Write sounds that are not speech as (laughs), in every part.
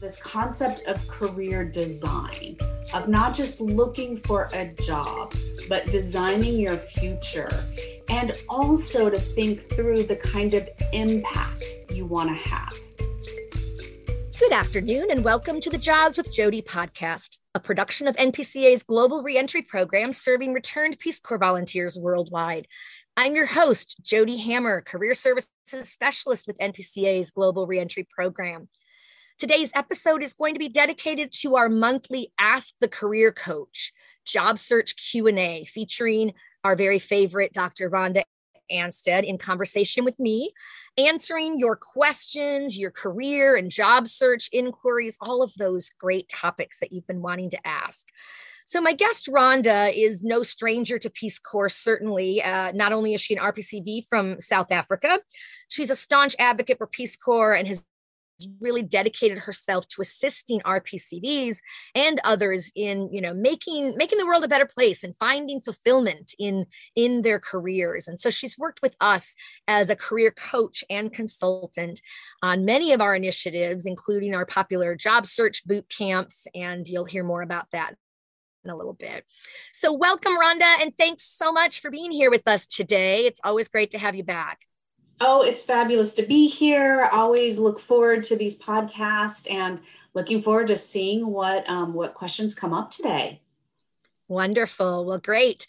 this concept of career design, of not just looking for a job, but designing your future, and also to think through the kind of impact you want to have. Good afternoon, and welcome to the Jobs with Jody podcast, a production of NPCA's Global Reentry Program serving returned Peace Corps volunteers worldwide. I'm your host, Jody Hammer, Career Services Specialist with NPCA's Global Reentry Program. Today's episode is going to be dedicated to our monthly Ask the Career Coach job search Q&A featuring our very favorite Dr. Rhonda Ansted in conversation with me, answering your questions, your career and job search inquiries, all of those great topics that you've been wanting to ask. So, my guest, Rhonda, is no stranger to Peace Corps, certainly. Uh, not only is she an RPCV from South Africa, she's a staunch advocate for Peace Corps and has really dedicated herself to assisting RPCVs and others in you know making making the world a better place and finding fulfillment in in their careers and so she's worked with us as a career coach and consultant on many of our initiatives including our popular job search boot camps and you'll hear more about that in a little bit. So, welcome, Rhonda, and thanks so much for being here with us today. It's always great to have you back. Oh, it's fabulous to be here. Always look forward to these podcasts and looking forward to seeing what um, what questions come up today. Wonderful. Well, great.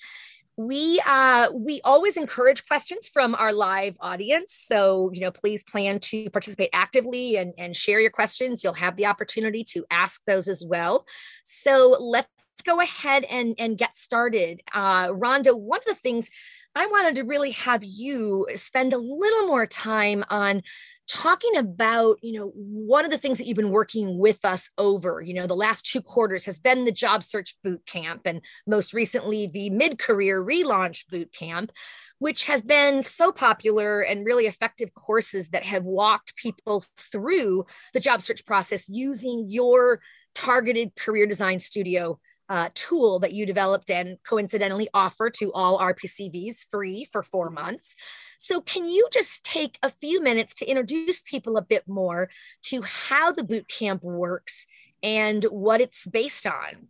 We uh, we always encourage questions from our live audience. So you know, please plan to participate actively and, and share your questions. You'll have the opportunity to ask those as well. So let's go ahead and and get started. Uh, Rhonda, one of the things I wanted to really have you spend a little more time on talking about, you know, one of the things that you've been working with us over, you know, the last two quarters has been the job search boot camp and most recently the mid-career relaunch boot camp, which have been so popular and really effective courses that have walked people through the job search process using your targeted career design studio uh, tool that you developed and coincidentally offer to all RPCVs free for four months. So, can you just take a few minutes to introduce people a bit more to how the boot camp works and what it's based on?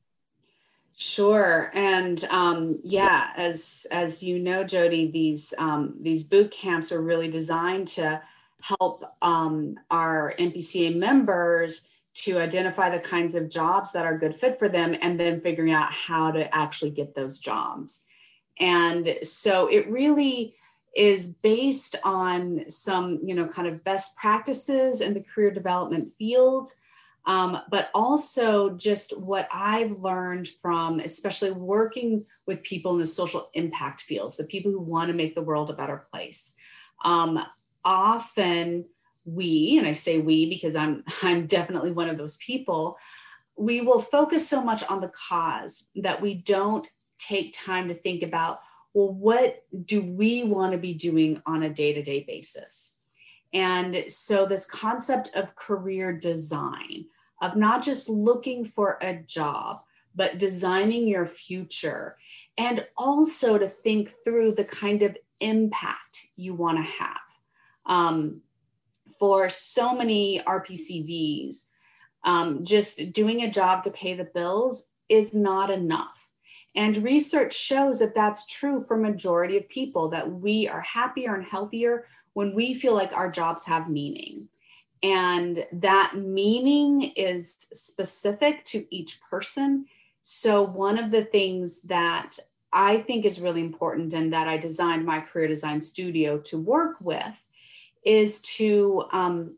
Sure, and um, yeah, as as you know, Jody, these um, these boot camps are really designed to help um, our NPCA members to identify the kinds of jobs that are good fit for them and then figuring out how to actually get those jobs. And so it really is based on some, you know, kind of best practices in the career development field, um, but also just what I've learned from, especially working with people in the social impact fields, the people who want to make the world a better place. Um, often, we, and I say we because I'm (laughs) I'm definitely one of those people, we will focus so much on the cause that we don't take time to think about, well, what do we want to be doing on a day-to-day basis? And so this concept of career design, of not just looking for a job, but designing your future, and also to think through the kind of impact you want to have. Um, for so many RPCVs, um, just doing a job to pay the bills is not enough. And research shows that that's true for majority of people that we are happier and healthier when we feel like our jobs have meaning. And that meaning is specific to each person. So one of the things that I think is really important and that I designed my career design studio to work with is to um,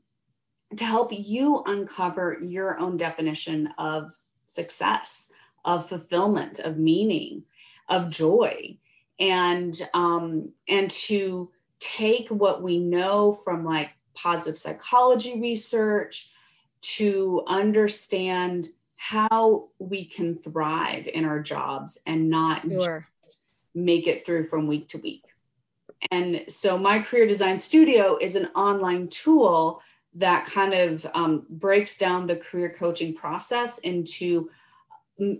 to help you uncover your own definition of success, of fulfillment, of meaning, of joy, and um, and to take what we know from like positive psychology research to understand how we can thrive in our jobs and not sure. make it through from week to week. And so my career design studio is an online tool that kind of um, breaks down the career coaching process into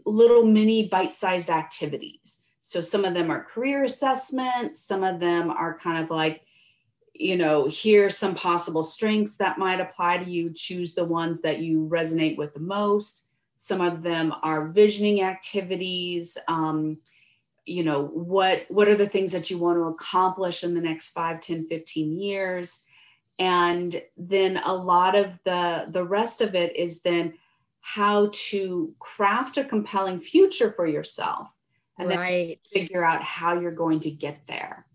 little mini bite-sized activities. So some of them are career assessments, some of them are kind of like you know, here's some possible strengths that might apply to you. Choose the ones that you resonate with the most. Some of them are visioning activities. Um, you know, what, what are the things that you want to accomplish in the next 5, 10, 15 years? And then a lot of the, the rest of it is then how to craft a compelling future for yourself and right. then figure out how you're going to get there.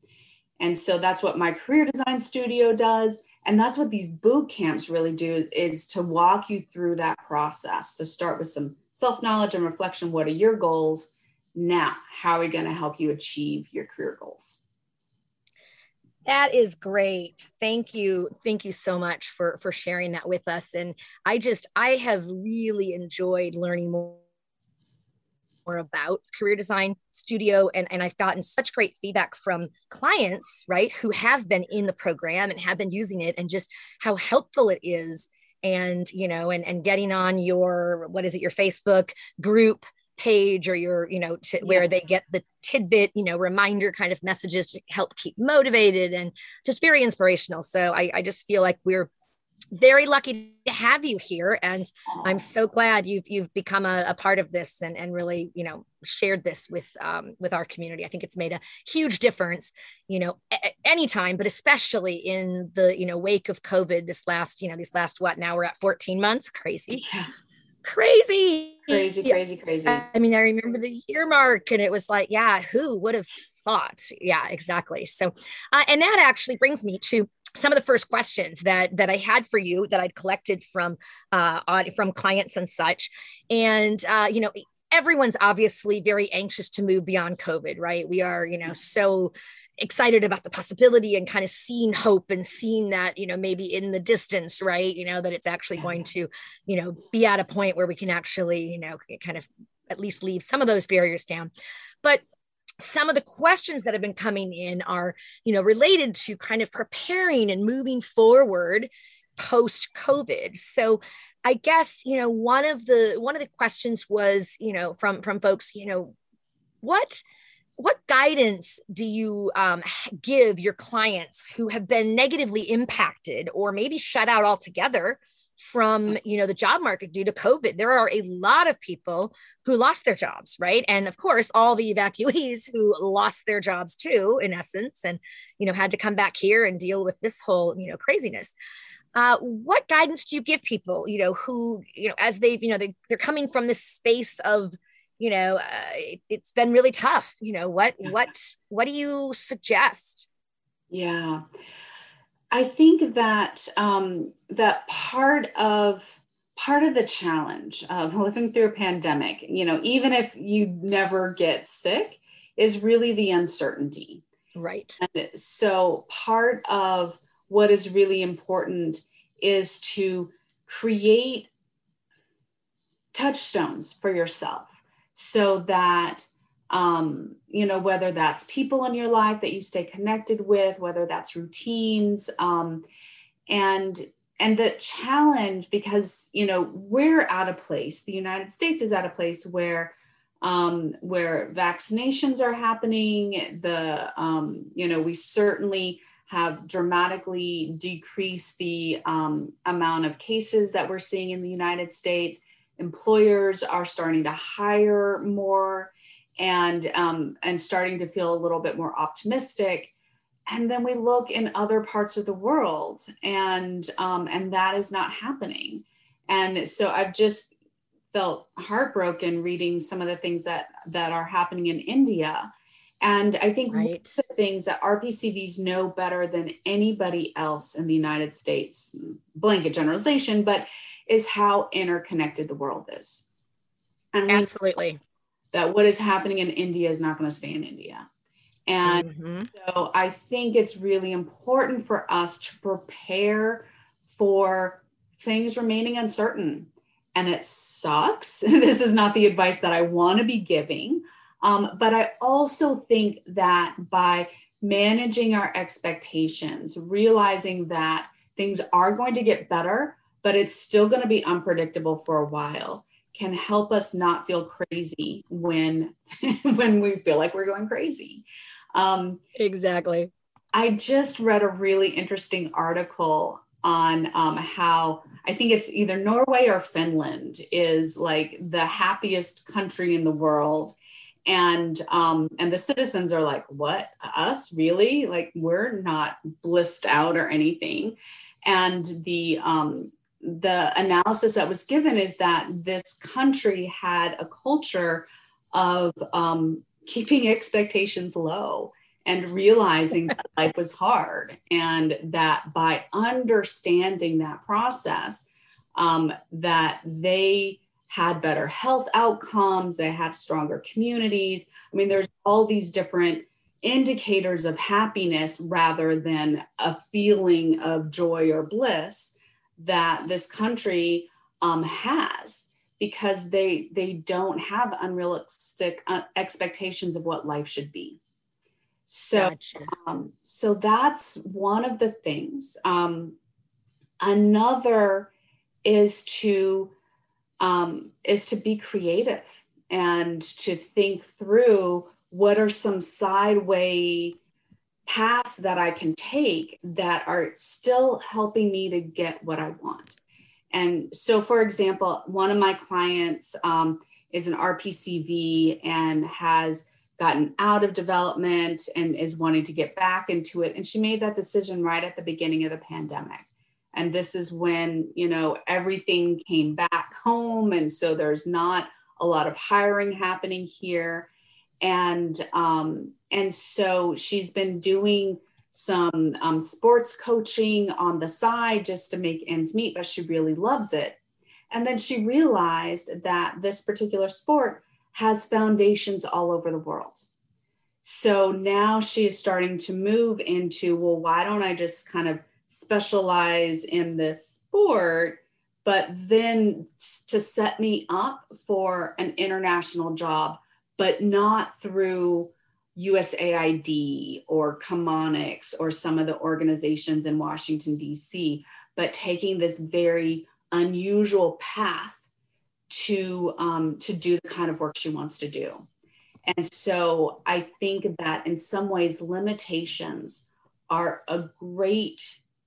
And so that's what my career design studio does. And that's what these boot camps really do is to walk you through that process to start with some self knowledge and reflection. What are your goals? Now, how are we going to help you achieve your career goals? That is great. Thank you. Thank you so much for for sharing that with us. And I just I have really enjoyed learning more more about career design studio and, and i've gotten such great feedback from clients right who have been in the program and have been using it and just how helpful it is and you know and, and getting on your what is it your facebook group page or your you know to, yeah. where they get the tidbit you know reminder kind of messages to help keep motivated and just very inspirational. So I, I just feel like we're very lucky to have you here and i'm so glad you've you've become a, a, part of this and and really you know shared this with um, with our community. I think it's made a huge difference you know a- anytime but especially in the you know wake of covid this last you know these last what now we're at 14 months? Crazy. Yeah. crazy crazy crazy crazy. I mean i remember the year mark and it was like yeah who would have thought? Yeah exactly. So uh, and that actually brings me to some of the first questions that that I had for you that I'd collected from uh, from clients and such, and uh, you know everyone's obviously very anxious to move beyond COVID, right? We are you know mm-hmm. so excited about the possibility and kind of seeing hope and seeing that you know maybe in the distance right? You know that it's actually going to you know be at a point where we can actually you know kind of at least leave some of those barriers down. But some of the questions that have been coming in are you know related to kind of preparing and moving forward post covid so i guess you know one of the one of the questions was you know from from folks you know what what guidance do you um, give your clients who have been negatively impacted or maybe shut out altogether from you know the job market due to covid? There are a lot of people who lost their jobs right? And of course all the evacuees who lost their jobs too in essence and you know had to come back here and deal with this whole you know craziness uh, what guidance do you give people you know who you know as they've you know they, they're coming from this space of you know uh, it, it's been really tough you know what what what do you suggest yeah I think that um, that part of part of the challenge of living through a pandemic, you know, even if you never get sick, is really the uncertainty. Right. And so part of what is really important is to create touchstones for yourself so that um, you know, whether that's people in your life that you stay connected with, whether that's routines, um, and and the challenge because you know we're at a place. The United States is at a place where um, where vaccinations are happening. The um, you know we certainly have dramatically decreased the um, amount of cases that we're seeing in the United States. Employers are starting to hire more and um, and starting to feel a little bit more optimistic. And then we look in other parts of the world and um, and that is not happening. And so i've just felt heartbroken reading some of the things that that are happening in india and i think right. one of the things that rpcvs know better than anybody else in the united states blanket generalization but is how interconnected the world is and absolutely that what is happening in India is not going to stay in India. And mm-hmm. so I think it's really important for us to prepare for things remaining uncertain. And it sucks. (laughs) this is not the advice that I want to be giving. Um, but I also think that by managing our expectations, realizing that things are going to get better, but it's still going to be unpredictable for a while can help us not feel crazy when (laughs) when we feel like we're going crazy um, exactly I just read a really interesting article on um, how I think it's either Norway or Finland is like the happiest country in the world. And um, and the citizens are like, what us really? Like we're not blissed out or anything. And the um, the analysis that was given is that this country had a culture of um, keeping (laughs) expectations low and realizing that (laughs) life was hard and that by understanding that process um, that they had better health outcomes they had stronger communities. I mean there's all these different indicators of happiness rather than a feeling of joy or bliss that this country um, has because they they don't have unrealistic uh, expectations of what life should be. So gotcha. um, so that's one of the things. Um, another is to um, is to be creative and to think through what are some sideway paths that I can take that are still helping me to get what I want. And so, for example, one of my clients um, is an RPCV and has gotten out of development and is wanting to get back into it. And she made that decision right at the beginning of the pandemic. And this is when, you know, everything came back home. And so there's not a lot of hiring happening here. And um, and so she's been doing some um, sports coaching on the side just to make ends meet, but she really loves it. And then she realized that this particular sport has foundations all over the world. So now she is starting to move into, well, why don't I just kind of specialize in this sport, but then to set me up for an international job, but not through USAID or Chemonics or some of the organizations in Washington, D.C., but taking this very unusual path to, um, to do the kind of work she wants to do. And so I think that in some ways, limitations are a great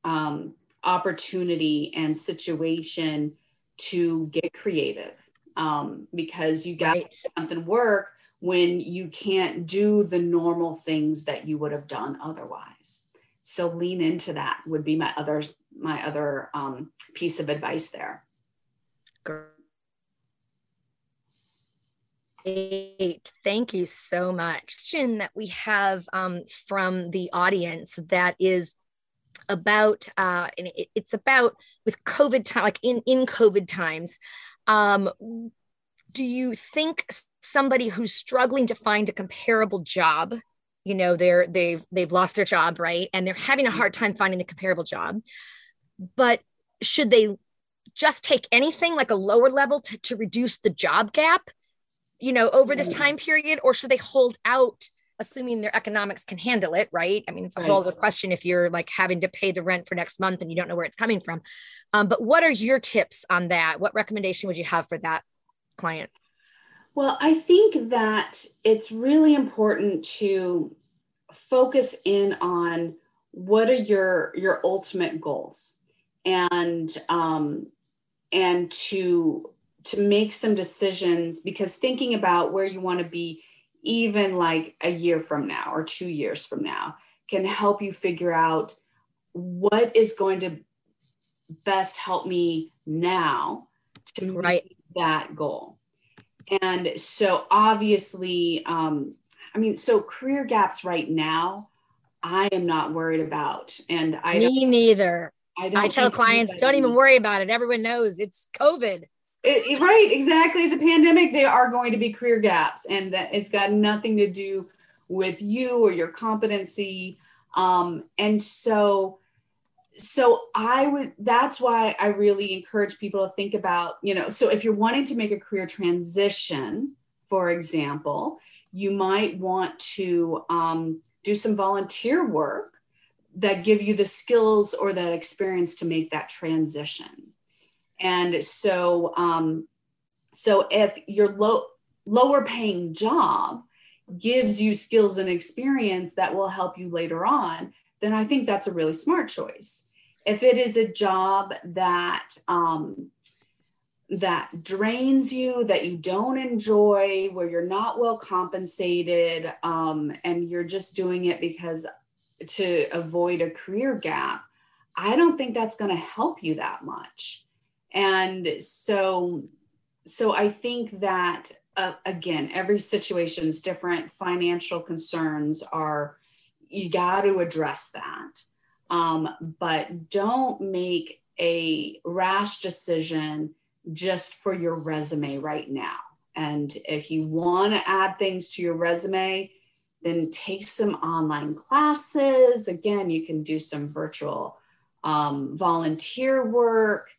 um, opportunity and situation to get creative um, because you got right. something work when you can't do the normal things that you would have done otherwise. So lean into that would be my other my other um, piece of advice there. Great. Thank you so much. Question that we have um, from the audience that is about, uh, and it, it's about with COVID time, like in in COVID times. Um, do you think somebody who's struggling to find a comparable job you know they're they've they've lost their job right and they're having a hard time finding the comparable job but should they just take anything like a lower level to, to reduce the job gap you know over this mm. time period or should they hold out assuming their economics can handle it right? I mean it's a whole other question if you're like having to pay the rent for next month and you don't know where it's coming from. Um, but what are your tips on that? What recommendation would you have for that client? Well, I think that it's really important to focus in on what are your your ultimate goals and um, and to to make some decisions because thinking about where you want to be even like a year from now or two years from now can help you figure out what is going to best help me now to right that goal. And so obviously, um, I mean, so career gaps right now, I am not worried about. And I me neither. I, I tell clients, don't even worry about it. Everyone knows it's COVID. It, right, exactly. It's a pandemic. There are going to be career gaps, and that it's got nothing to do with you or your competency. Um, and so so I would, that's why I really encourage people to think about, you know, so if you're wanting to make a career transition, for example, you might want to um, do some volunteer work that give you the skills or that experience to make that transition. And so, um, so if your low, lower paying job gives you skills and experience that will help you later on, then I think that's a really smart choice. If it is a job that um, that drains you, that you don't enjoy, where you're not well compensated, um, and you're just doing it because to avoid a career gap, I don't think that's going to help you that much. And so, so I think that uh, again, every situation is different. Financial concerns are you got to address that, um, but don't make a rash decision just for your resume right now. And if you want to add things to your resume, then take some online classes. Again, you can do some virtual um, volunteer work.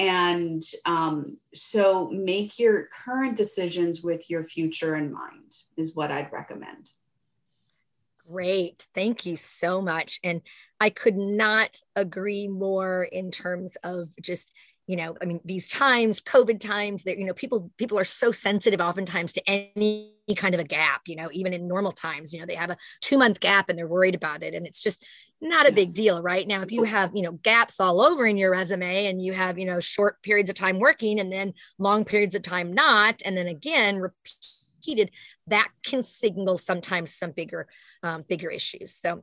And um, so make your current decisions with your future in mind, is what I'd recommend. Great. Thank you so much. And I could not agree more in terms of just you know i mean these times covid times that you know people people are so sensitive oftentimes to any kind of a gap you know even in normal times you know they have a two month gap and they're worried about it and it's just not a big deal right now if you have you know gaps all over in your resume and you have you know short periods of time working and then long periods of time not and then again repeated that can signal sometimes some bigger um, bigger issues so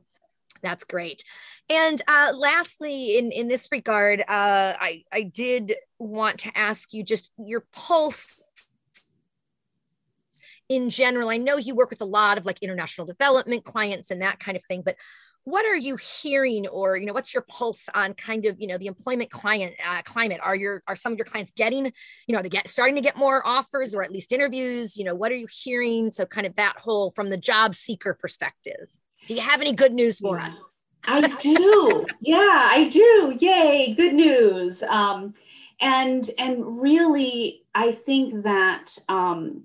that's great. And uh, lastly, in, in this regard, uh, I, I did want to ask you just your pulse in general. I know you work with a lot of like international development clients and that kind of thing, but what are you hearing or you know what's your pulse on kind of you know the employment client uh, climate are your are some of your clients getting you know to get starting to get more offers or at least interviews you know what are you hearing so kind of that whole from the job seeker perspective do you have any good news for yeah. us? I do. yeah, I do. Yay, good news. Um, and and really, I think that um,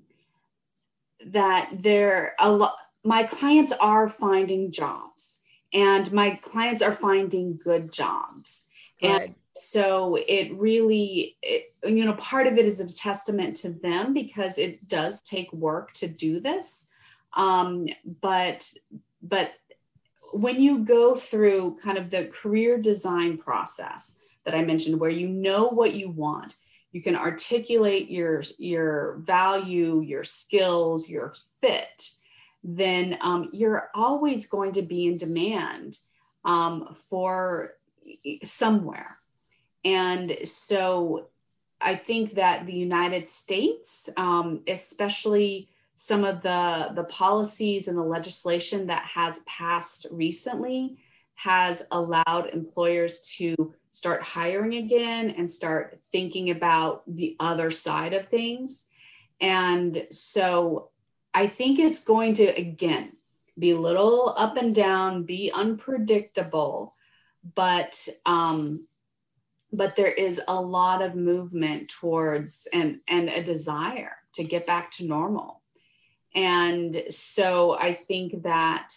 that there a lot. My clients are finding jobs, and my clients are finding good jobs. Good. And so it really, it, you know, part of it is a testament to them because it does take work to do this. Um, but but when you go through kind of the career design process that I mentioned, where you know what you want, you can articulate your your value, your skills, your fit, then um, you're always going to be in demand um, for somewhere. And so I think that the United States, um, especially some of the the policies and the legislation that has passed recently has allowed employers to start hiring again and start thinking about the other side of things and so i think it's going to again be a little up and down be unpredictable but um but there is a lot of movement towards and and a desire to get back to normal. And so I think that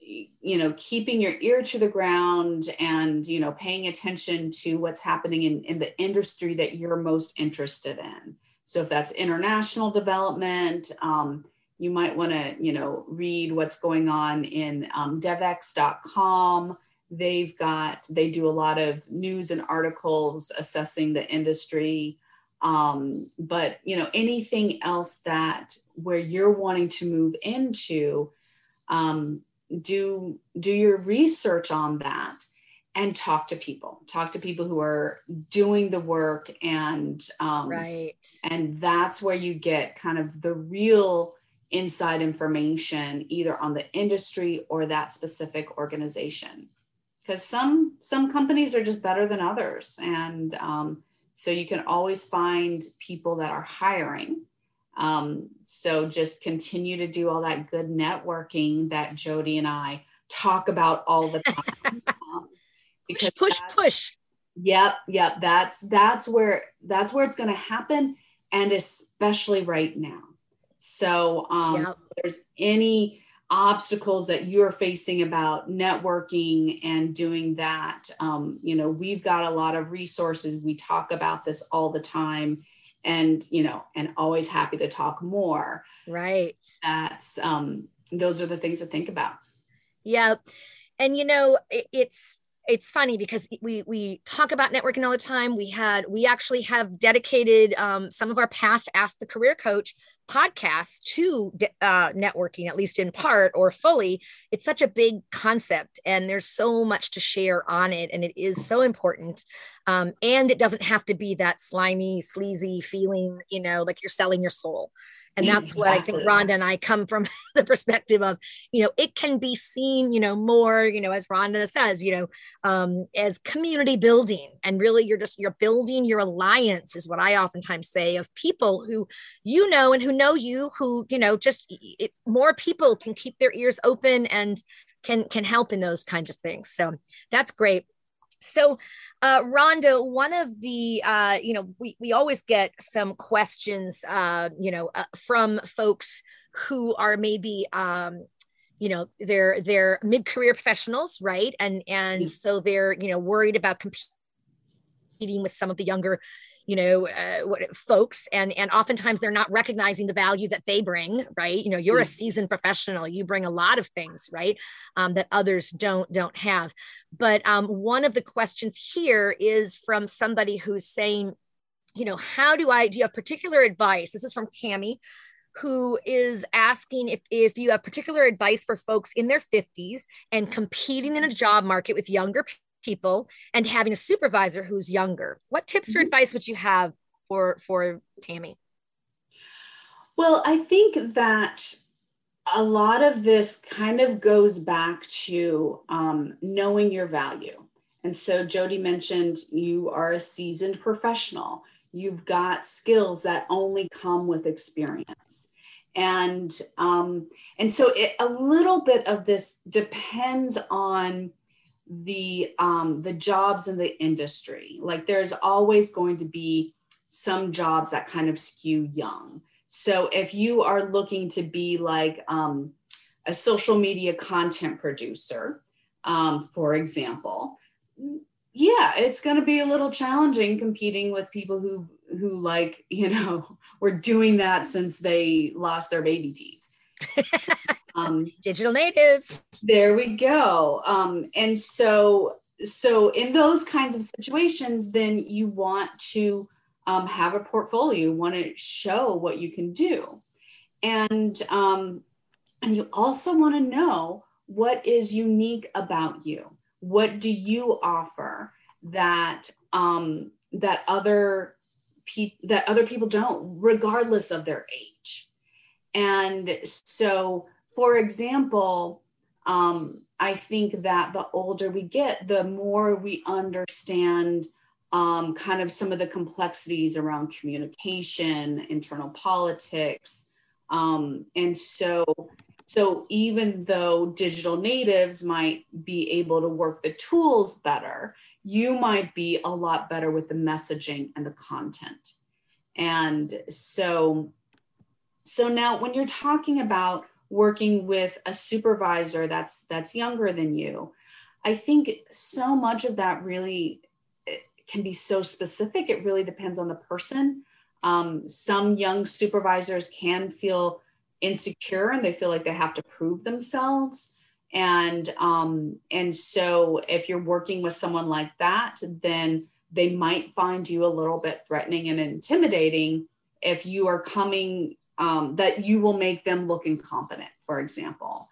you know keeping your ear to the ground and you know paying attention to what's happening in, in the industry that you're most interested in so if that's international development um, you might want to you know read what's going on in um, devex.com they've got they do a lot of news and articles assessing the industry. Um, but you know anything else that where you're wanting to move into um, do do your research on that and talk to people talk to people who are doing the work and um, right and that's where you get kind of the real inside information either on the industry or that specific organization because some some companies are just better than others and um, so you can always find people that are hiring. Um, so just continue to do all that good networking that Jody and I talk about all the (laughs) time. Push, push, push. Yep, yep. That's that's where that's where it's going to happen, and especially right now. So um, yep. there's any obstacles that you're facing about networking and doing that um, you know we've got a lot of resources we talk about this all the time and you know and always happy to talk more right that's um those are the things to think about yeah and you know it, it's it's funny because we we talk about networking all the time. We had we actually have dedicated um, some of our past Ask the Career Coach podcasts to uh, networking, at least in part or fully. It's such a big concept, and there's so much to share on it, and it is so important. Um, and it doesn't have to be that slimy, sleazy feeling, you know, like you're selling your soul and that's exactly. what i think rhonda and i come from (laughs) the perspective of you know it can be seen you know more you know as rhonda says you know um, as community building. And really you're just you're building your alliance is what i oftentimes say of people who you know and who know you who you know just it, more people can keep their ears open and can can help in those kinds of things. So that's great so, uh, Rhonda, one of the, uh, you know, we, we always get some questions, uh, you know, uh, from folks who are maybe, um, you know, they're they're mid-career professionals, right? And and so they're you know worried about competing with some of the younger you know uh, what, folks and and oftentimes they're not recognizing the value that they bring right? You know you're a seasoned professional you bring a lot of things right um, that others don't don't have. But um, one of the questions here is from somebody who's saying you know how do i do you have particular advice this is from tammy who is asking if, if you have particular advice for folks in their 50s and competing in a job market with younger people and having a supervisor who's younger. What tips or mm-hmm. advice would you have for for Tammy? Well, I think that a lot of this kind of goes back to um, knowing your value. And so Jody mentioned you are a seasoned professional. You've got skills that only come with experience. And um, and so it, a little bit of this depends on the um, the jobs in the industry. Like there's always going to be some jobs that kind of skew young. So if you are looking to be like um, a social media content producer, um, for example, yeah, it's going to be a little challenging competing with people who who like you know (laughs) were doing that since they lost their baby teeth. (laughs) um, digital natives. There we go. Um, and so so in those kinds of situations then you want to um, have a portfolio. You want to show what you can do. And um, and you also want to know what is unique about you. What do you offer that um, that other pe- that other people don't regardless of their age? And so for example, um, I think that the older we get, the more we understand um, kind of some of the complexities around communication, internal politics. Um, and so, so even though digital natives might be able to work the tools better, you might be a lot better with the messaging and the content. And so, so now when you're talking about working with a supervisor that's that's younger than you. I think so much of that really can be so specific. It really depends on the person. Um, some young supervisors can feel insecure and they feel like they have to prove themselves. And um, and so if you're working with someone like that then they might find you a little bit threatening and intimidating if you are coming um, that you will make them look incompetent, for example.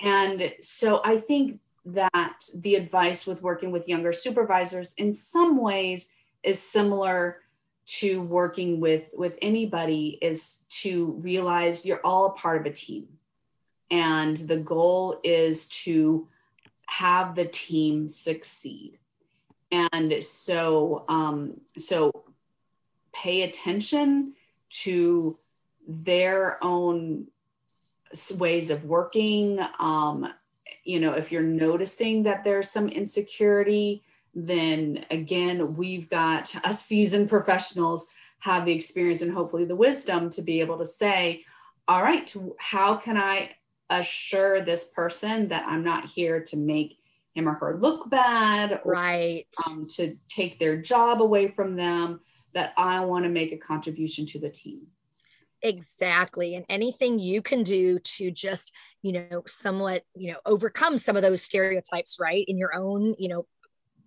And so I think that the advice with working with younger supervisors in some ways is similar to working with with anybody is to realize you're all a part of a team and the goal is to have the team succeed and so um, so pay attention to their own ways of working. Um, you know, if you're noticing that there's some insecurity, then again, we've got (laughs) a seasoned professionals have the experience and hopefully the wisdom to be able to say, all right, how can I assure this person that I'm not here to make him or her look bad or right. um, to take their job away from them, that I want to make a contribution to the team. Exactly. And anything you can do to just, you know, somewhat, you know, overcome some of those stereotypes, right? In your own, you know,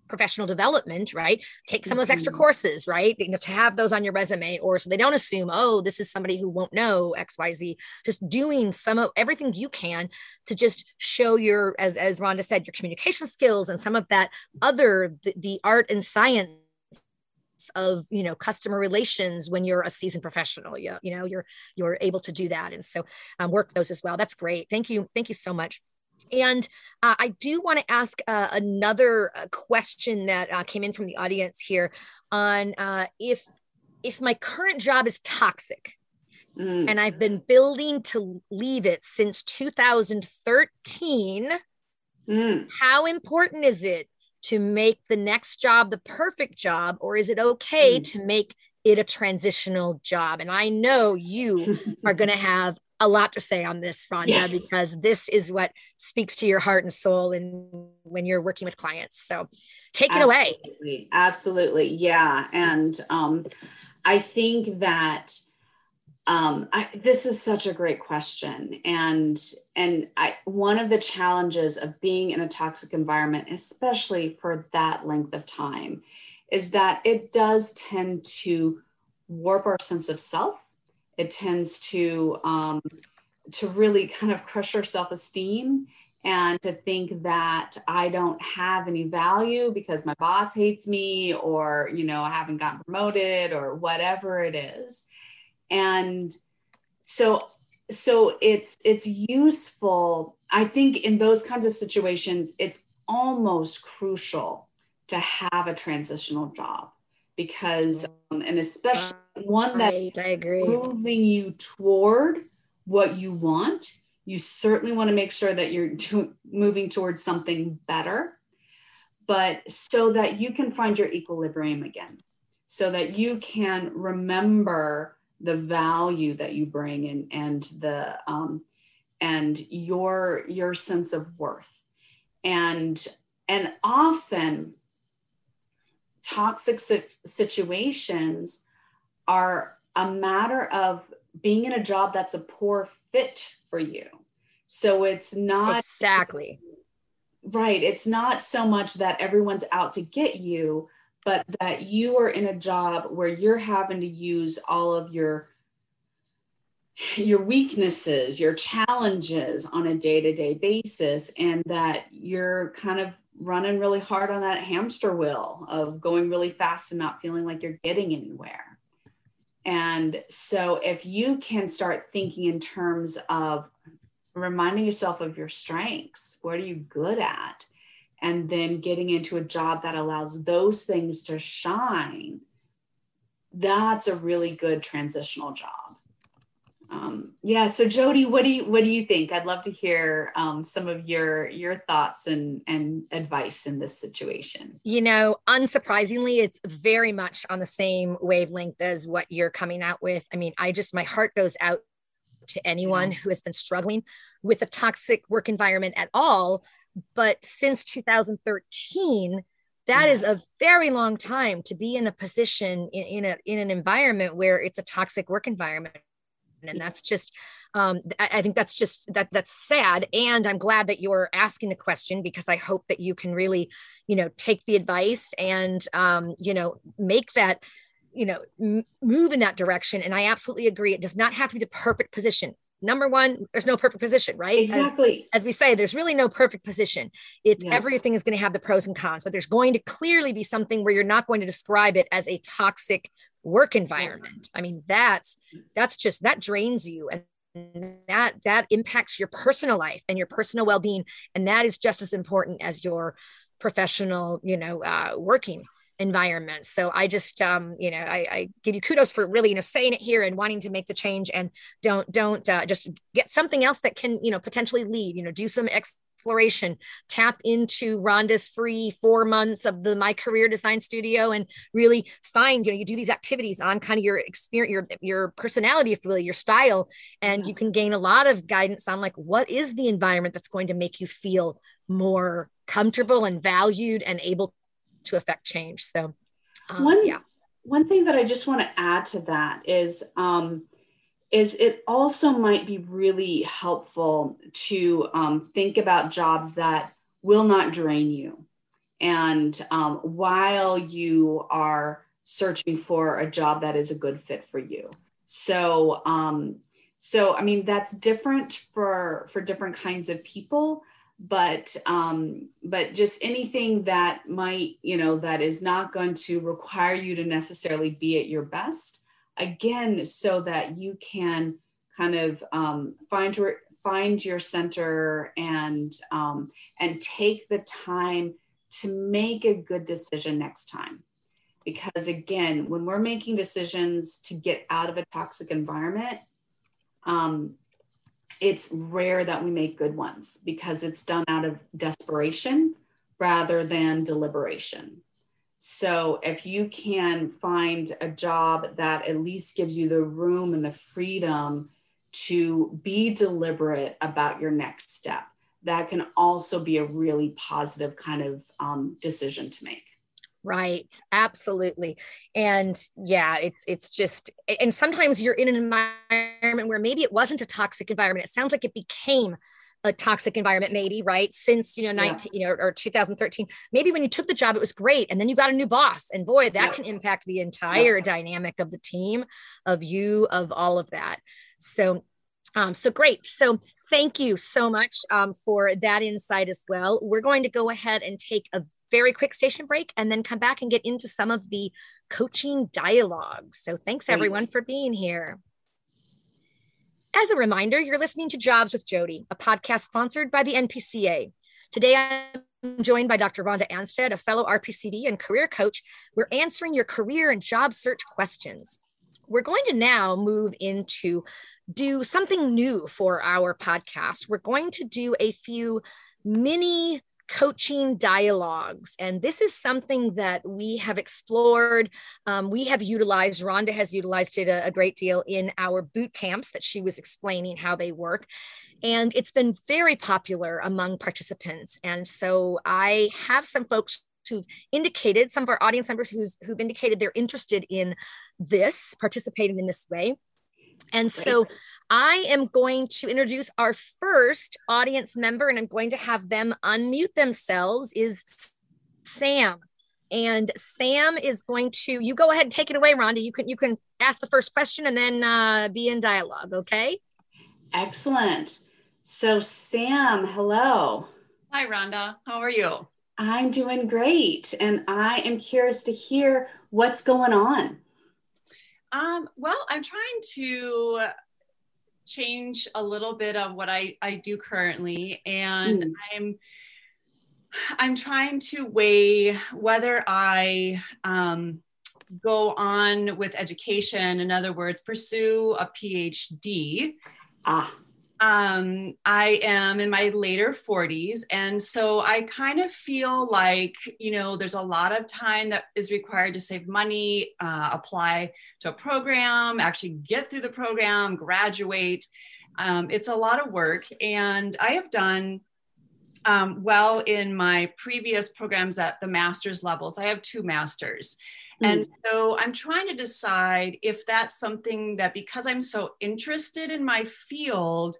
professional development, right? Take some of those extra mm-hmm. courses, right? You know, to have those on your resume, or so they don't assume, oh, this is somebody who won't know X, Y, Z. Just doing some of everything you can to just show your, as as Rhonda said, your communication skills and some of that other the, the art and science of you know customer relations when you're a seasoned professional you, you know you're you're able to do that and so um, work those as well that's great thank you thank you so much and uh, I do want to ask uh, another uh, question that uh, came in from the audience here on uh, if if my current job is toxic, mm. and I've been building to leave it since 2013. Mm. How important is it to make the next job the perfect job, or is it okay mm. to make it a transitional job? And I know you are (laughs) going to have a lot to say on this, Rhonda, yes. because this is what speaks to your heart and soul and when you're working with clients. So take it absolutely. away. Absolutely. Yeah. And um, I think that um, I, this is such a great question. And, and I, one of the challenges of being in a toxic environment, especially for that length of time, is that it does tend to warp our sense of self it tends to um, to really kind of crush our self-esteem and to think that I don't have any value because my boss hates me or you know I haven't gotten promoted or whatever it is. And so so it's it's useful I think in those kinds of situations it's almost crucial to have a transitional job because um, and especially one that right, I agree. moving you toward what you want. You certainly want to make sure that you're (laughs) do, moving towards something better, but so that you can find your equilibrium again, so that you can remember the value that you bring and and the um, and your your sense of worth, and and often toxic situations are a matter of being in a job that's a poor fit for you. So it's not exactly right. It's not so much that everyone's out to get you, but that you are in a job where you're having to use all of your your weaknesses, your challenges on a day-to-day basis and that you're kind of running really hard on that hamster wheel of going really fast and not feeling like you're getting anywhere. And so, if you can start thinking in terms of reminding yourself of your strengths, what are you good at? And then getting into a job that allows those things to shine, that's a really good transitional job. Um, yeah so jody what do you what do you think? I'd love to hear um, some of your your thoughts and and advice in this situation. You know unsurprisingly it's very much on the same wavelength as what you're coming out with. I mean i just my heart goes out to anyone who has been struggling with a toxic work environment at all but since 2013 that is a very long time to be in a position in, in, a in an environment where it's a toxic work environment. And that's just um, I, I, think that's just that that's sad. And i'm glad that you're asking the question because i hope that you can really you know take the advice and um, you know make that you know m- move in that direction. And i absolutely agree. It does not have to be the perfect position number one there's no perfect position right? Exactly. as, as we say there's really no perfect position. It's yeah. everything is going to have the pros and cons but there's going to clearly be something where you're not going to describe it as a toxic work environment. I mean that's that's just that drains you and that that impacts your personal life and your personal well-being and that is just as important as your professional you know uh, working environment so i just um you know I, I give you kudos for really you know saying it here and wanting to make the change and don't don't uh, just get something else that can you know potentially lead you know do some ex- exploration. Tap into Rhonda's free four months of the My Career Design Studio and really find, you know, you do these activities on kind of your experience, your, your personality, if you will, your style, and yeah. you can gain a lot of guidance on like what is the environment that's going to make you feel more comfortable and valued and able to affect change. So, um, one, yeah. One thing that I just want to add to that is, um, is it also might be really helpful to um, think about jobs that will not drain you. And um, while you are searching for a job that is a good fit for you. So, um, so I mean, that's different for for different kinds of people but um, but just anything that might you know that is not going to require you to necessarily be at your best again so that you can kind of um, find your find your center and um, and take the time to make a good decision next time. Because again when we're making decisions to get out of a toxic environment um, it's rare that we make good ones because it's done out of desperation rather than deliberation. So if you can find a job that at least gives you the room and the freedom to be deliberate about your next step, that can also be a really positive kind of um, decision to make. Right. Absolutely. And yeah, it's it's just and sometimes you're in an environment where maybe it wasn't a toxic environment. It sounds like it became a toxic environment maybe right since you know 19 yeah. you know or 2013 maybe when you took the job it was great and then you got a new boss and boy that yeah. can impact the entire yeah. dynamic of the team of you of all of that so um, so great. So thank you so much um, for that insight as well. We're going to go ahead and take a very quick station break and then come back and get into some of the coaching dialogues. So thanks everyone for being here. As a reminder, you're listening to Jobs with Jody, a podcast sponsored by the NPCA. Today, I'm joined by Dr. Rhonda Ansted, a fellow RPCV and career coach. We're answering your career and job search questions. We're going to now move into do something new for our podcast. We're going to do a few mini coaching dialogues. And this is something that we have explored. Um, we have utilized, Rhonda has utilized it a, a great deal in our boot camps that she was explaining how they work. And it's been very popular among participants. And so I have some folks who've indicated, some of our audience members who've indicated they're interested in this, participating in this way. And so I am going to introduce our first audience member, and I'm going to have them unmute themselves. Is Sam, and Sam is going to. You go ahead and take it away, Rhonda. You can you can ask the first question and then uh, be in dialogue. Okay. Excellent. So Sam, hello. Hi, Rhonda. How are you? I'm doing great, and I am curious to hear what's going on. Um, well, I'm trying to change a little bit of what I, I do currently, and mm. I'm I'm trying to weigh whether I um, go on with education, in other words, pursue a PhD. Ah um, I am in my later 40s. And so I kind of feel like, you know, there's a lot of time that is required to save money, uh, apply to a program, actually get through the program, graduate. Um, it's a lot of work. And I have done um, well in my previous programs at the master's levels. I have two masters. And mm. so I'm trying to decide if that's something that because I'm so interested in my field,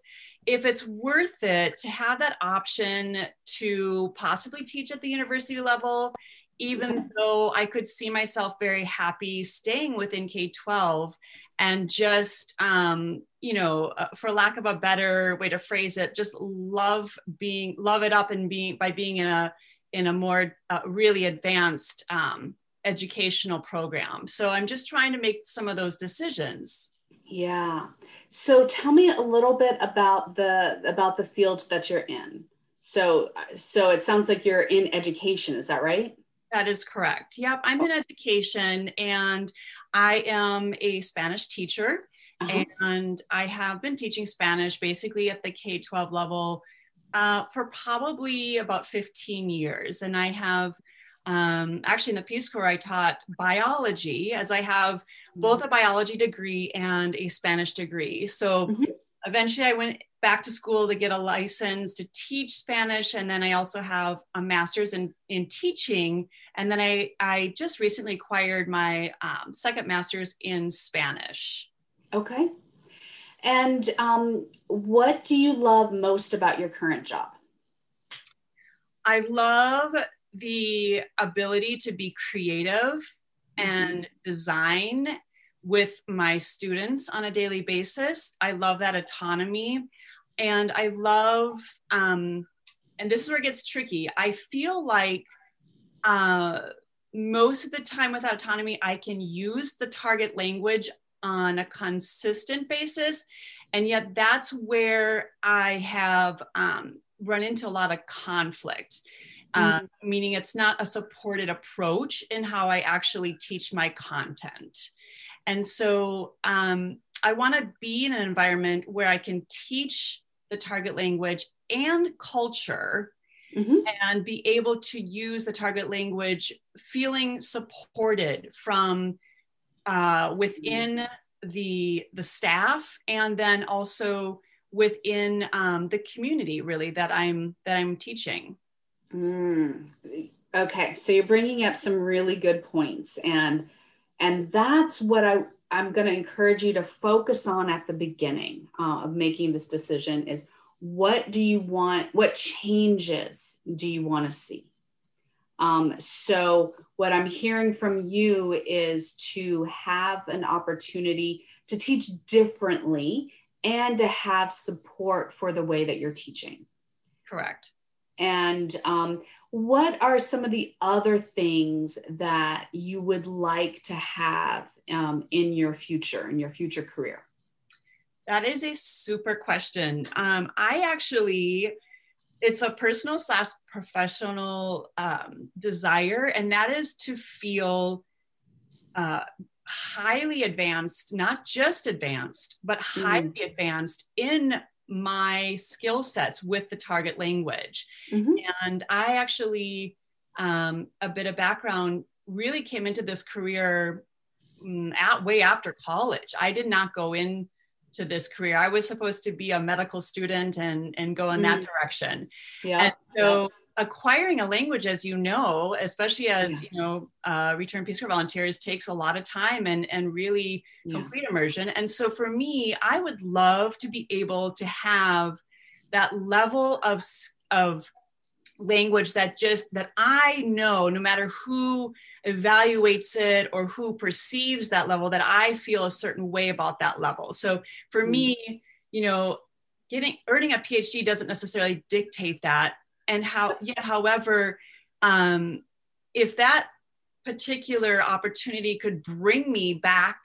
if it's worth it to have that option to possibly teach at the university level, even though I could see myself very happy staying within K 12 and just, um, you know, uh, for lack of a better way to phrase it, just love being, love it up and being by being in a, in a more uh, really advanced um, educational program. So I'm just trying to make some of those decisions. Yeah. So tell me a little bit about the about the field that you're in. So so it sounds like you're in education, is that right? That is correct. Yep, I'm in education and I am a Spanish teacher uh-huh. and I have been teaching Spanish basically at the K 12 level uh, for probably about 15 years. And I have um, actually in the Peace Corps, I taught biology as I have both a biology degree and a Spanish degree. So mm-hmm. eventually I went back to school to get a license to teach Spanish. And then I also have a master's in, in teaching. And then I, I just recently acquired my um, second master's in Spanish. Okay. And um, what do you love most about your current job? I love the ability to be creative and mm-hmm. design with my students on a daily basis. I love that autonomy. And I love, um, and this is where it gets tricky. I feel like uh, most of the time with autonomy, I can use the target language on a consistent basis. And yet, that's where I have um, run into a lot of conflict. Mm-hmm. meaning it's not a supported approach in how I actually teach my content. And so um, I want to be in an environment where I can teach the target language and culture mm-hmm. and be able to use the target language feeling supported from uh, within the the staff and then also within um, the community really that i'm that i'm teaching mm. okay so you're bringing up some really good points and and that's what i i'm going to encourage you to focus on at the beginning uh, of making this decision is what do you want what changes do you want to see? Um, so what i'm hearing from you is to have an opportunity to teach differently and to have support for the way that you're teaching. Correct and um, what are some of the other things that you would like to have um, in your future in your future career that is a super question. Um, I actually, it's a personal slash professional um, desire, and that is to feel uh, highly advanced, not just advanced, but mm-hmm. highly mm. advanced in my skill sets with the target language. Mm-hmm. And I actually, um, a bit of background, really came into this career mm, at way after college. I did not go in to this career. I was supposed to be a medical student and and go in mm. that direction. Yeah. And so yeah. Acquiring a language, as you know, especially as yeah. you know, uh, return Peace Corps volunteers takes a lot of time and and really yeah. complete immersion. And so for me, I would love to be able to have that level of of language that just that I know no matter who evaluates it or who perceives that level that I feel a certain way about that level. So for mm. me, you know, getting earning a PhD doesn't necessarily dictate that. And how yet, however, um, if that particular opportunity could bring me back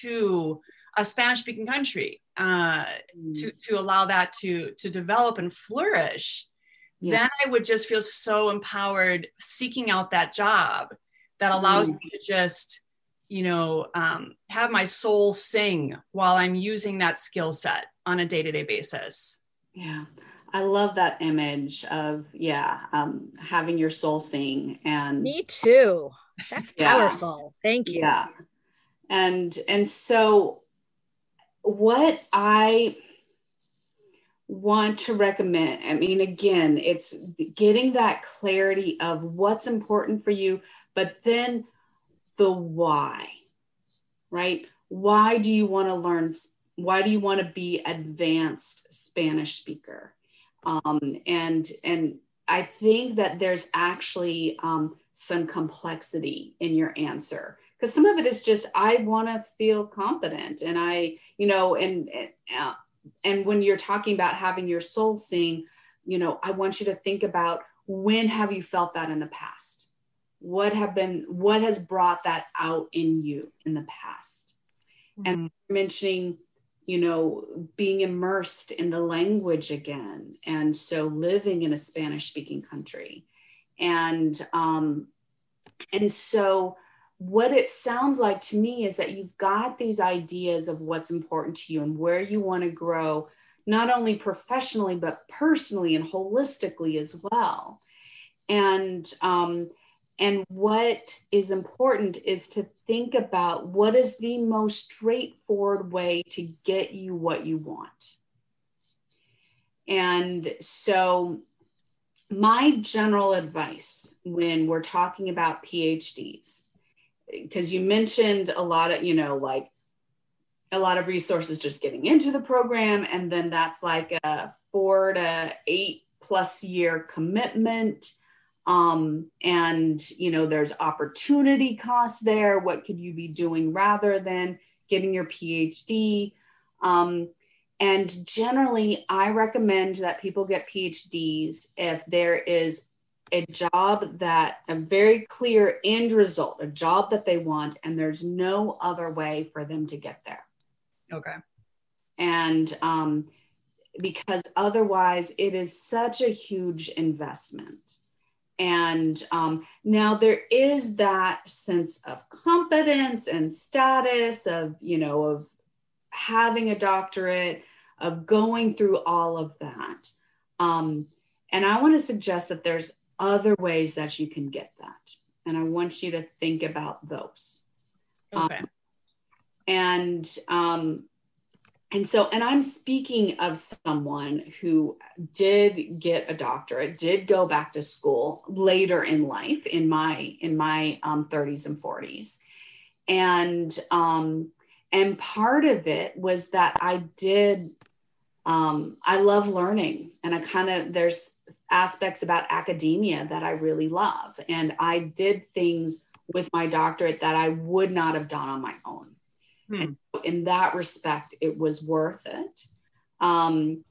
to a Spanish speaking country uh, mm. to, to allow that to, to develop and flourish, yeah. then I would just feel so empowered seeking out that job that allows mm. me to just you know um, have my soul sing while i'm using that skill set on a day-to-day basis yeah i love that image of yeah um, having your soul sing and me too that's powerful yeah. thank you yeah and and so what i want to recommend i mean again it's getting that clarity of what's important for you but then the why, right? Why do you want to learn? Why do you want to be advanced Spanish speaker? Um, and and I think that there's actually um, some complexity in your answer because some of it is just I want to feel confident, and I, you know, and uh, and when you're talking about having your soul sing, you know, I want you to think about when have you felt that in the past what have been what has brought that out in you in the past mm-hmm. and mentioning you know being immersed in the language again and so living in a spanish speaking country. And um and so what it sounds like to me is that you've got these ideas of what's important to you and where you want to grow not only professionally but personally and holistically as well. And um, and what is important is to think about what is the most straightforward way to get you what you want. And so, my general advice when we're talking about PhDs, because you mentioned a lot of, you know, like a lot of resources just getting into the program. And then that's like a four to eight plus year commitment. Um, and, you know, there's opportunity costs there. What could you be doing rather than getting your PhD? Um, and generally, I recommend that people get PhDs if there is a job that a very clear end result, a job that they want, and there's no other way for them to get there. Okay. And um, because otherwise, it is such a huge investment. And um, now there is that sense of competence and status of, you know, of having a doctorate, of going through all of that. Um, and I want to suggest that there's other ways that you can get that. And I want you to think about those. Okay. Um, and um, and so and i'm speaking of someone who did get a doctorate did go back to school later in life in my in my um, 30s and 40s and um and part of it was that i did um i love learning and i kind of there's aspects about academia that i really love. And i did things with my doctorate that i would not have done on my own Hmm. And in that respect, it was worth it. Um,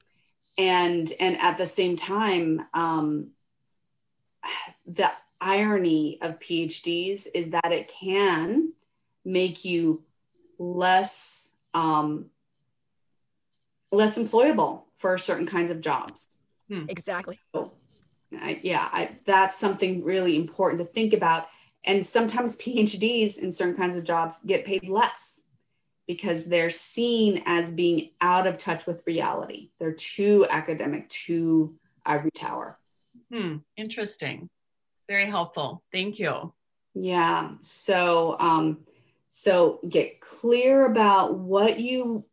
and and at the same time, um, the irony of PhDs is that it can make you less um, less employable for certain kinds of jobs. Hmm. Exactly. So, I, yeah, I, that's something really important to think about. And sometimes PhDs in certain kinds of jobs get paid less because they're seen as being out of touch with reality. They're too academic, too ivory tower. Hmm, interesting. Very helpful. Thank you. Yeah. So, um, so get clear about what you,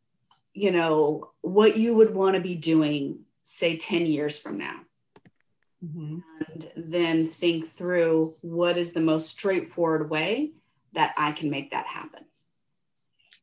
you know, what you would want to be doing, say 10 years from now. Mm-hmm. And then think through what is the most straightforward way that I can make that happen.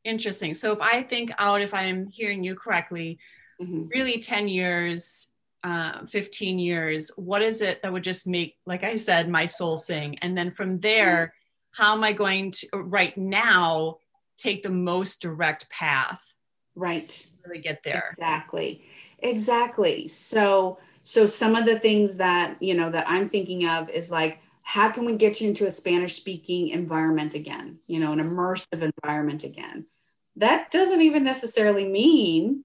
Interesting. So if I think out, if I'm hearing you correctly, mm-hmm. really 10 years, uh, 15 years, what is it that would just make, like I said, my soul sing? And then from there, mm-hmm. how am I going to right now take the most direct path? Right. Really get there. Exactly. Exactly. So, so some of the things that, you know, that I'm thinking of is like, how can we get you into a Spanish speaking environment again, you know, an immersive environment again? That doesn't even necessarily mean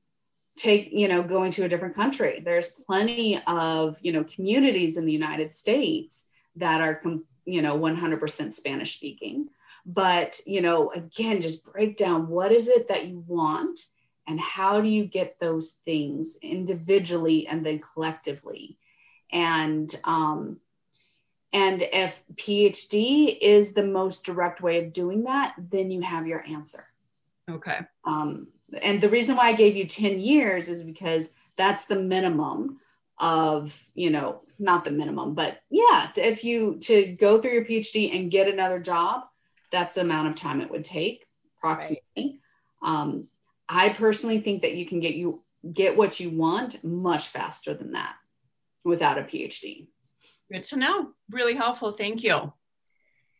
take you know going to a different country. There's plenty of you know communities in the united states that are you know 100% spanish speaking. But you know again just break down what is it that you want and how do you get those things individually and then collectively? And um and if phd is the most direct way of doing that then you have your answer Okay. Um, and the reason why I gave you 10 years is because that's the minimum of, you know, not the minimum, but yeah, if you to go through your PhD and get another job, that's the amount of time it would take approximately. Right. Um, I personally think that you can get you get what you want much faster than that without a PhD. Good to know. Really helpful. Thank you.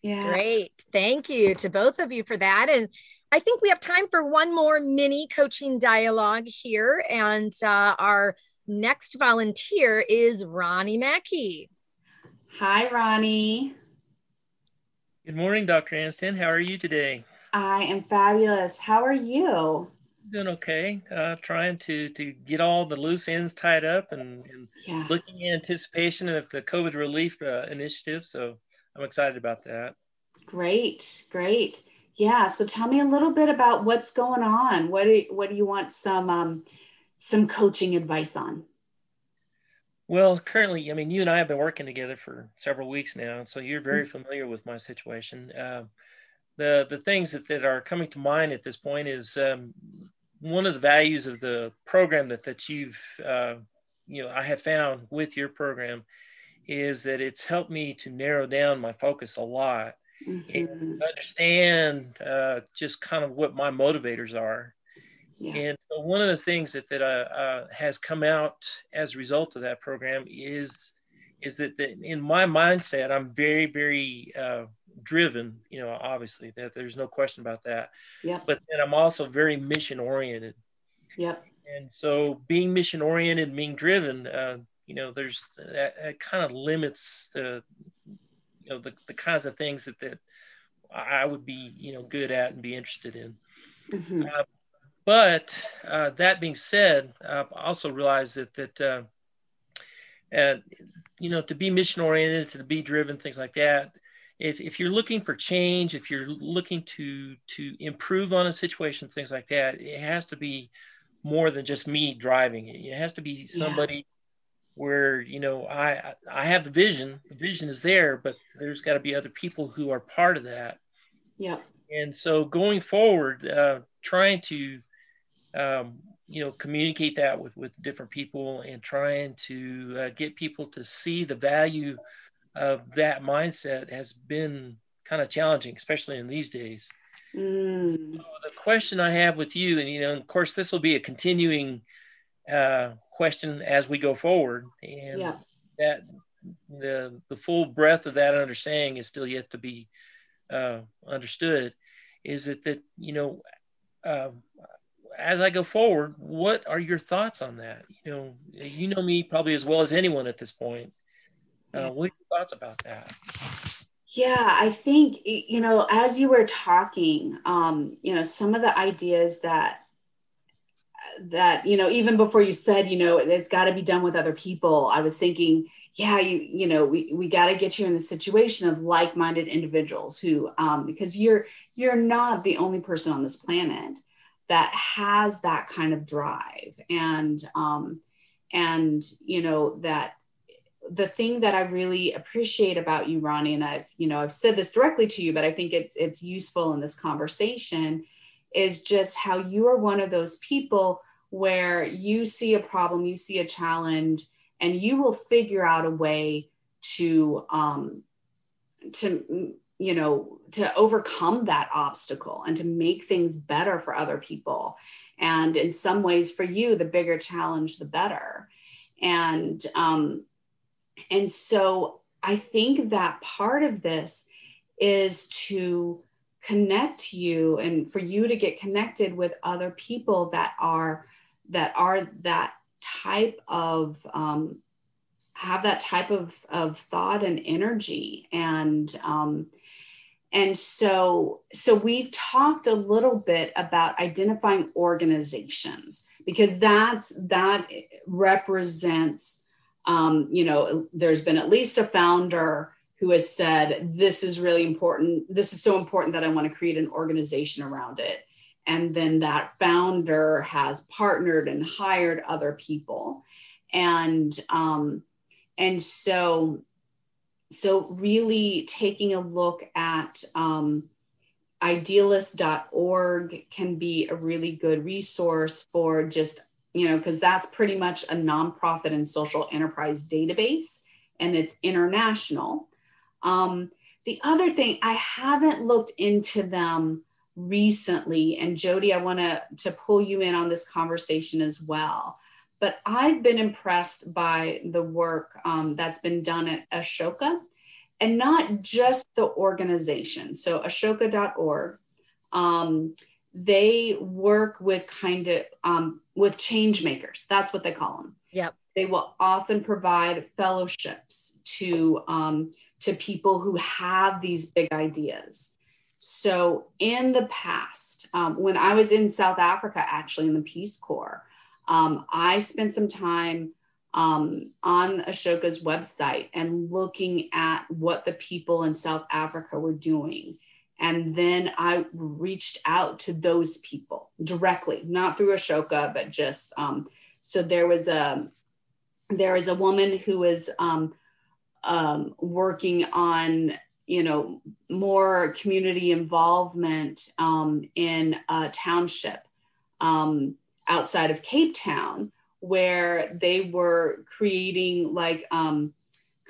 Yeah. Great. Thank you to both of you for that. And I think we have time for one more mini coaching dialogue here. And uh, our next volunteer is Ronnie Mackey. Hi, Ronnie. Good morning, Dr. Ansted. How are you today? I am fabulous. How are you? Doing okay. Uh, trying to to get all the loose ends tied up and, and yeah. looking in anticipation of the COVID relief uh, initiative. So I'm excited about that. Great, great. Yeah. So tell me a little bit about what's going on. What do, what do you want some um, some coaching advice on? Well, currently, I mean, you and I have been working together for several weeks now, so you're very mm-hmm. familiar with my situation. Uh, the the things that, that are coming to mind at this point is um, one of the values of the program that that you've uh, you know I have found with your program is that it's helped me to narrow down my focus a lot mm-hmm. and understand uh, just kind of what my motivators are. Yeah. And so one of the things that that uh, has come out as a result of that program is is that, that in my mindset I'm very very uh, driven. You know, obviously that there's no question about that. Yeah. But then I'm also very mission oriented. Yeah. And so being mission oriented, being driven, uh, you know, there's that, that kind of limits the you know the, the kinds of things that that I would be you know good at and be interested in. Mm-hmm. Uh, but uh, that being said, I also realize that that uh, and you know to be mission oriented, to be driven, things like that. If, if you're looking for change, if you're looking to to improve on a situation, things like that, it has to be more than just me driving it. It has to be somebody where you know I I have the vision, the vision is there, but there's got to be other people who are part of that. Yeah. And so going forward, uh, trying to um, you know communicate that with with different people and trying to uh, get people to see the value of that mindset has been kind of challenging, especially in these days. Mm. So the question I have with you, and you know, of course, this will be a continuing uh, question as we go forward, and yeah. that the the full breadth of that understanding is still yet to be uh, understood. Is it that you know, um, as I go forward, what are your thoughts on that? You know, you know me probably as well as anyone at this point. Uh, what are your thoughts about that? Yeah, I think you know, as you were talking, um, you know, some of the ideas that that you know even before you said you know it's got to be done with other people i was thinking yeah you you know we, we got to get you in the situation of like-minded individuals who um, because you're you're not the only person on this planet that has that kind of drive. And um, and you know that the thing that i really appreciate about you ronnie and i've you know i've said this directly to you but i think it's it's useful in this conversation is just how you are one of those people where you see a problem, you see a challenge, and you will figure out a way to um, to you know to overcome that obstacle and to make things better for other people. And in some ways, for you, the bigger challenge, the better. And um, and so I think that part of this is to connect you and for you to get connected with other people that are that are that type of um, have that type of, of thought and energy and um, and so so we've talked a little bit about identifying organizations because that's that represents um, you know there's been at least a founder who has said this is really important. This is so important that i want to create an organization around it and then that founder has partnered and hired other people. And um, and so so really taking a look at um, idealist.org can be a really good resource for just you know because that's pretty much a nonprofit and social enterprise database and it's international. Um, the other thing i haven't looked into them recently and jody i want to to pull you in on this conversation as well. But i've been impressed by the work um, that's been done at ashoka and not just the organization. So ashoka.org um, they work with kind of um, with change makers. That's what they call them yep. They will often provide fellowships to um, to people who have these big ideas so, in the past, um, when I was in South Africa, actually in the Peace Corps, um, I spent some time um, on Ashoka's website and looking at what the people in South Africa were doing. And then I reached out to those people directly, not through Ashoka, but just um, so there was a there was a woman who was um, um, working on you know more community involvement um, in a township um, outside of cape town where they were creating like um,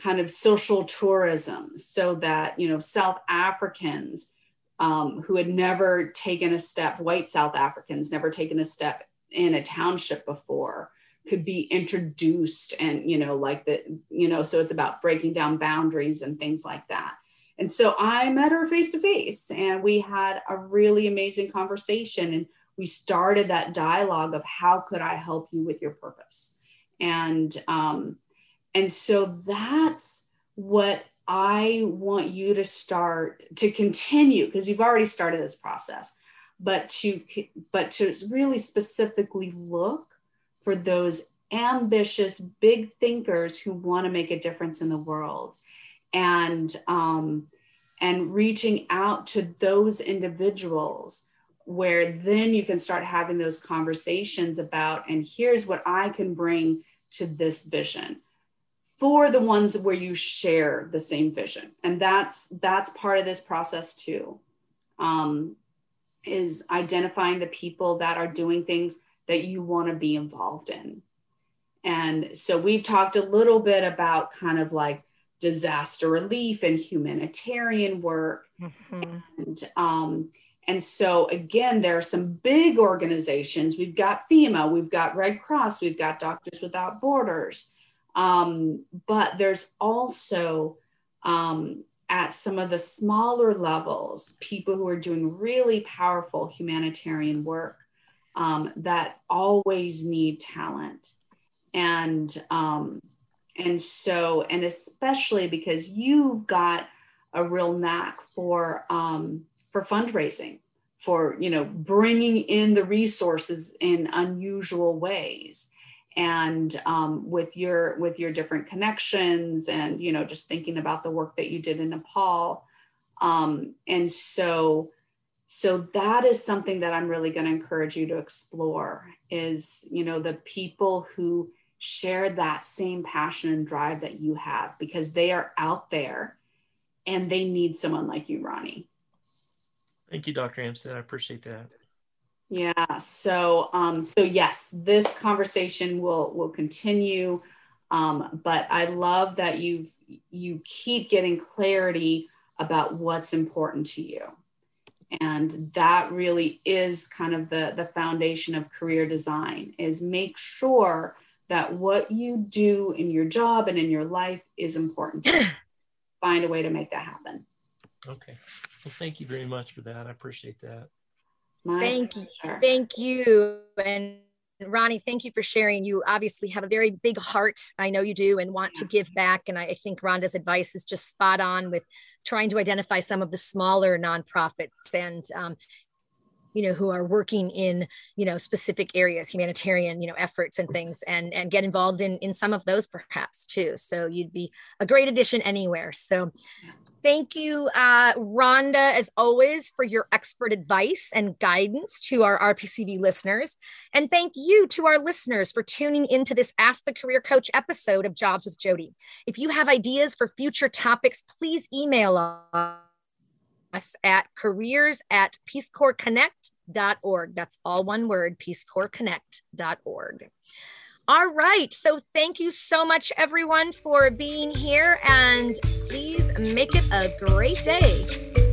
kind of social tourism so that you know south africans um, who had never taken a step, white South Africans, never taken a step in a township before, could be introduced and, you know, like that, you know, so it's about breaking down boundaries and things like that. And so I met her face to face and we had a really amazing conversation and we started that dialogue of how could I help you with your purpose? And um, and so that's what I want you to start to continue because you've already started this process, but to but to really specifically look for those ambitious big thinkers who want to make a difference in the world and um, and reaching out to those individuals where then you can start having those conversations about and here's what i can bring to this vision for the ones where you share the same vision. And that's that's part of this process too um, is identifying the people that are doing things that you want to be involved in. And so we've talked a little bit about kind of like disaster relief and humanitarian work mm-hmm. and um, and so again there are some big organizations we've got fema we've got red cross we've got doctors without borders um, but there's also um, at some of the smaller levels, people who are doing really powerful humanitarian work um, that always need talent. And um, and so, and especially because you've got a real knack for um, for fundraising, for you know bringing in the resources in unusual ways. And um, with your with your different connections and you know just thinking about the work that you did in nepal. Um, and so so that is something that i'm really going to encourage you to explore is you know the people who share that same passion and drive that you have because they are out there and they need someone like you ronnie thank you dr Ansted i appreciate that yeah. So, um, so yes, this conversation will will continue. Um, but I love that you've you keep getting clarity about what's important to you, and that really is kind of the the foundation of career design. Is make sure that what you do in your job and in your life is important. (clears throat) Find a way to make that happen. Okay. Well, thank you very much for that. I appreciate that. My thank pleasure. you. Thank you. And Ronnie, thank you for sharing. You obviously have a very big heart. I know you do and want to give back. And I think Rhonda's advice is just spot on with trying to identify some of the smaller nonprofits and um, you know who are working in you know specific areas humanitarian you know efforts and things and and get involved in in some of those perhaps too so you'd be a great addition anywhere so Thank you, uh, Rhonda, as always, for your expert advice and guidance to our RPCV listeners. And thank you to our listeners for tuning into this Ask the Career Coach episode of Jobs with Jody. If you have ideas for future topics, please email us at careers at peacecorpsconnect.org. That's all one word, peacecorpsconnect.org. All right. So thank you so much, everyone, for being here. And please make it a great day.